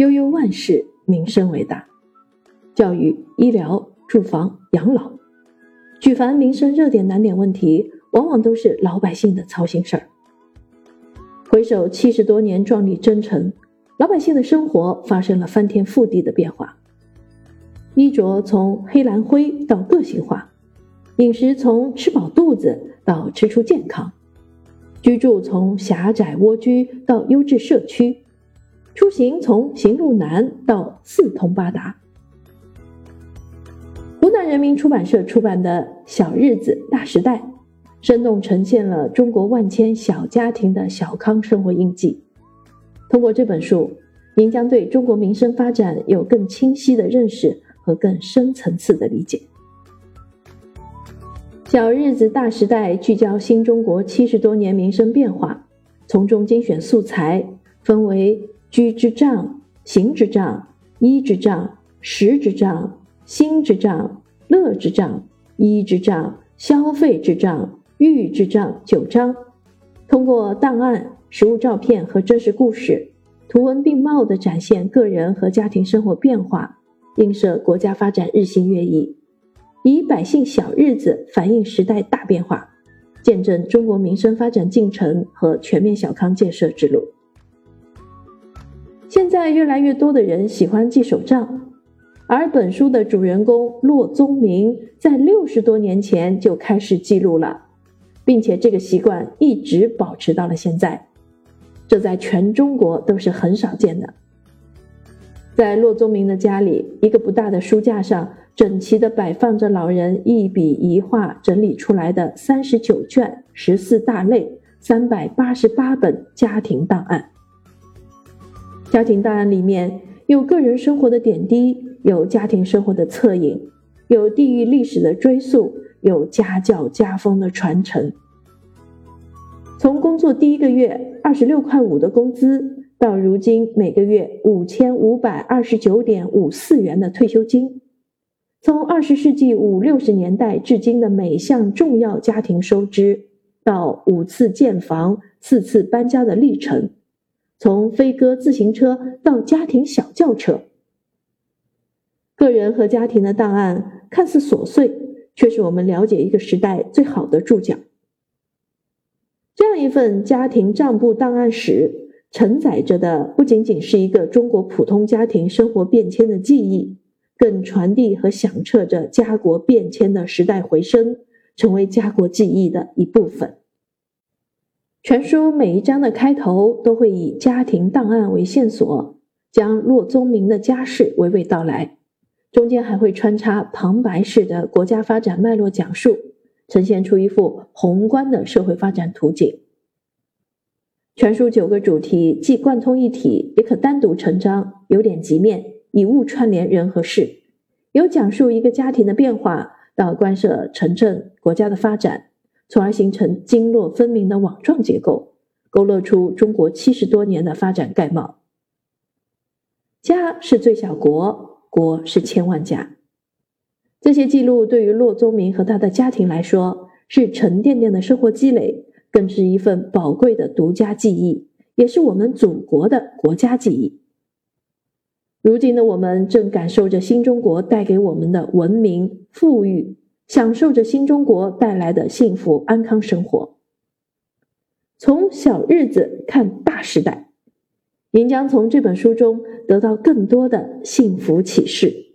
悠悠万事，民生为大。教育、医疗、住房、养老，举凡民生热点难点问题，往往都是老百姓的操心事儿。回首七十多年壮丽征程，老百姓的生活发生了翻天覆地的变化。衣着从黑蓝灰到个性化，饮食从吃饱肚子到吃出健康，居住从狭窄蜗居到优质社区，出行从行路难到四通八达。湖南人民出版社出版的《小日子大时代》，生动呈现了中国万千小家庭的小康生活印记。通过这本书，您将对中国民生发展有更清晰的认识。和更深层次的理解。小日子大时代聚焦新中国七十多年民生变化，从中精选素材，分为居之障、行之障、衣之障、食之障、心之障、乐之障、衣之障、消费之障、欲之障九章。通过档案、实物照片和真实故事，图文并茂地展现个人和家庭生活变化。映射国家发展日新月异，以百姓小日子反映时代大变化，见证中国民生发展进程和全面小康建设之路。现在越来越多的人喜欢记手账，而本书的主人公骆宗明在六十多年前就开始记录了，并且这个习惯一直保持到了现在，这在全中国都是很少见的。在骆宗明的家里，一个不大的书架上，整齐地摆放着老人一笔一画整理出来的三十九卷、十四大类、三百八十八本家庭档案。家庭档案里面有个人生活的点滴，有家庭生活的侧影，有地域历史的追溯，有家教家风的传承。从工作第一个月二十六块五的工资。到如今每个月五千五百二十九点五四元的退休金，从二十世纪五六十年代至今的每项重要家庭收支，到五次建房、四次搬家的历程，从飞鸽自行车到家庭小轿车，个人和家庭的档案看似琐碎，却是我们了解一个时代最好的注脚。这样一份家庭账簿档案史。承载着的不仅仅是一个中国普通家庭生活变迁的记忆，更传递和响彻着家国变迁的时代回声，成为家国记忆的一部分。全书每一章的开头都会以家庭档案为线索，将骆宗明的家事娓娓道来，中间还会穿插旁白式的国家发展脉络讲述，呈现出一幅宏观的社会发展图景。全书九个主题既贯通一体，也可单独成章，有点极面，以物串联人和事，由讲述一个家庭的变化，到关涉城镇国家的发展，从而形成经络分明的网状结构，勾勒出中国七十多年的发展概貌。家是最小国，国是千万家。这些记录对于骆宗明和他的家庭来说，是沉甸甸的生活积累。更是一份宝贵的独家记忆，也是我们祖国的国家记忆。如今的我们正感受着新中国带给我们的文明富裕，享受着新中国带来的幸福安康生活。从小日子看大时代，您将从这本书中得到更多的幸福启示。